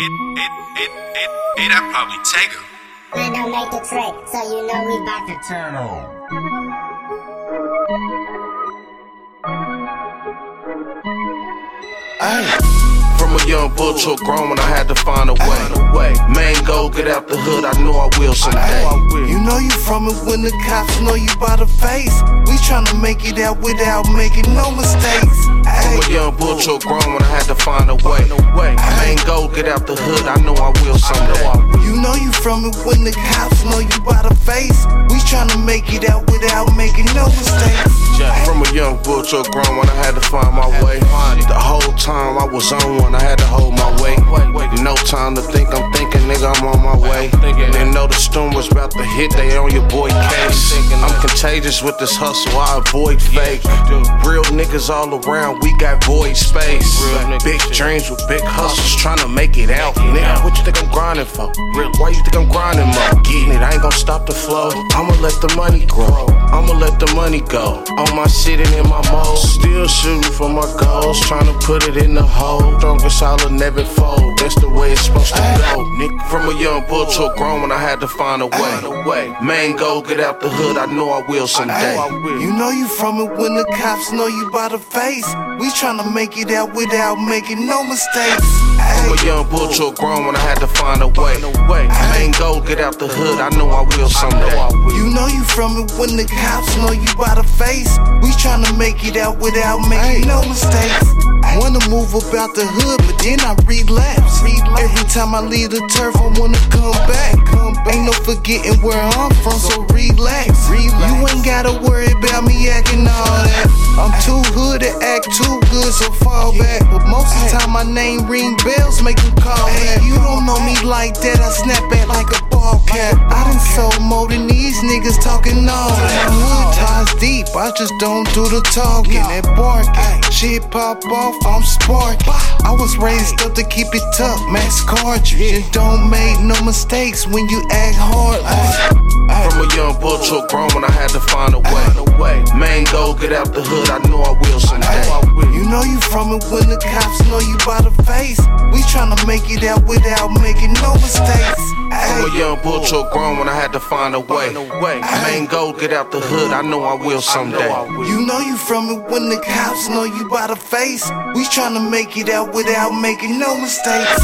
It, it, it, it, it, I probably take her. Man, don't make the trick, so you know we bout to turn on. Ay. From a young bull to a grown when I had to find a way. Main goal, get out the hood, I know I will someday. You know you from it when the cops know you by the face. We tryna make it out without making no mistakes. From a young bull to a grown when I had to find a way. Get out the hood, I know I will someday. You know you from it when the cops know you by the face. We tryna make it out without making no mistakes. From a young bull to a grown when I had to find my way. The whole time I was on one, I had to hold my weight. No time to think, I'm thinking, nigga, I'm on my way. Didn't know the storm was about to hit, they on your boy case. I'm contagious with this hustle, I avoid fake. Real niggas all around, we got void space. Big dreams with big hustles, trying to make it out. Nigga, what you think I'm grinding for? Why you think I'm grinding more? Getting it, I ain't gonna stop the flow. I'ma let the money grow. I'ma let the money go. On my shit and in my mode. Still shooting for my goals, trying to put it in the hole. Strongest solid never fold. The way it's supposed to go. Nick, from a young bull to a grown when I had to find a way. Main goal, get out the hood. I know I will someday. You know you from it when the cops know you by the face. We tryna make it out without making no mistakes. From a young bull to a grown when I had to find a way. Main goal, get out the hood. I know I will someday. You know you from it when the cops know you by the face. We tryna make it out without making no mistakes. Wanna move about the hood, but then I relapse. Every time I leave the turf, I wanna come back. Ain't no forgetting where I'm from, so relax. You ain't gotta worry about me acting all that. I'm too hood to act too good, so fall back. But most of the time, my name ring bells, make them call back. You don't know me like that, I snap at like a ball cap. I done sold more than these niggas talking all that. I just don't do the talking and barking. Shit pop off, I'm sparking. I was raised up to keep it tough, max cartridge. And don't make no mistakes when you act hard. From a young bull to a grown when I had to find a way. Main goal, get out the hood. I know I will someday. You know you from it when the cops know you by the face. We tryna make it out without making no mistakes. From a young bull to a grown when I had to find a way. Main goal, get out the hood. I know I will someday. You know you from it when the cops know you by the face. We tryna make it out without making no mistakes.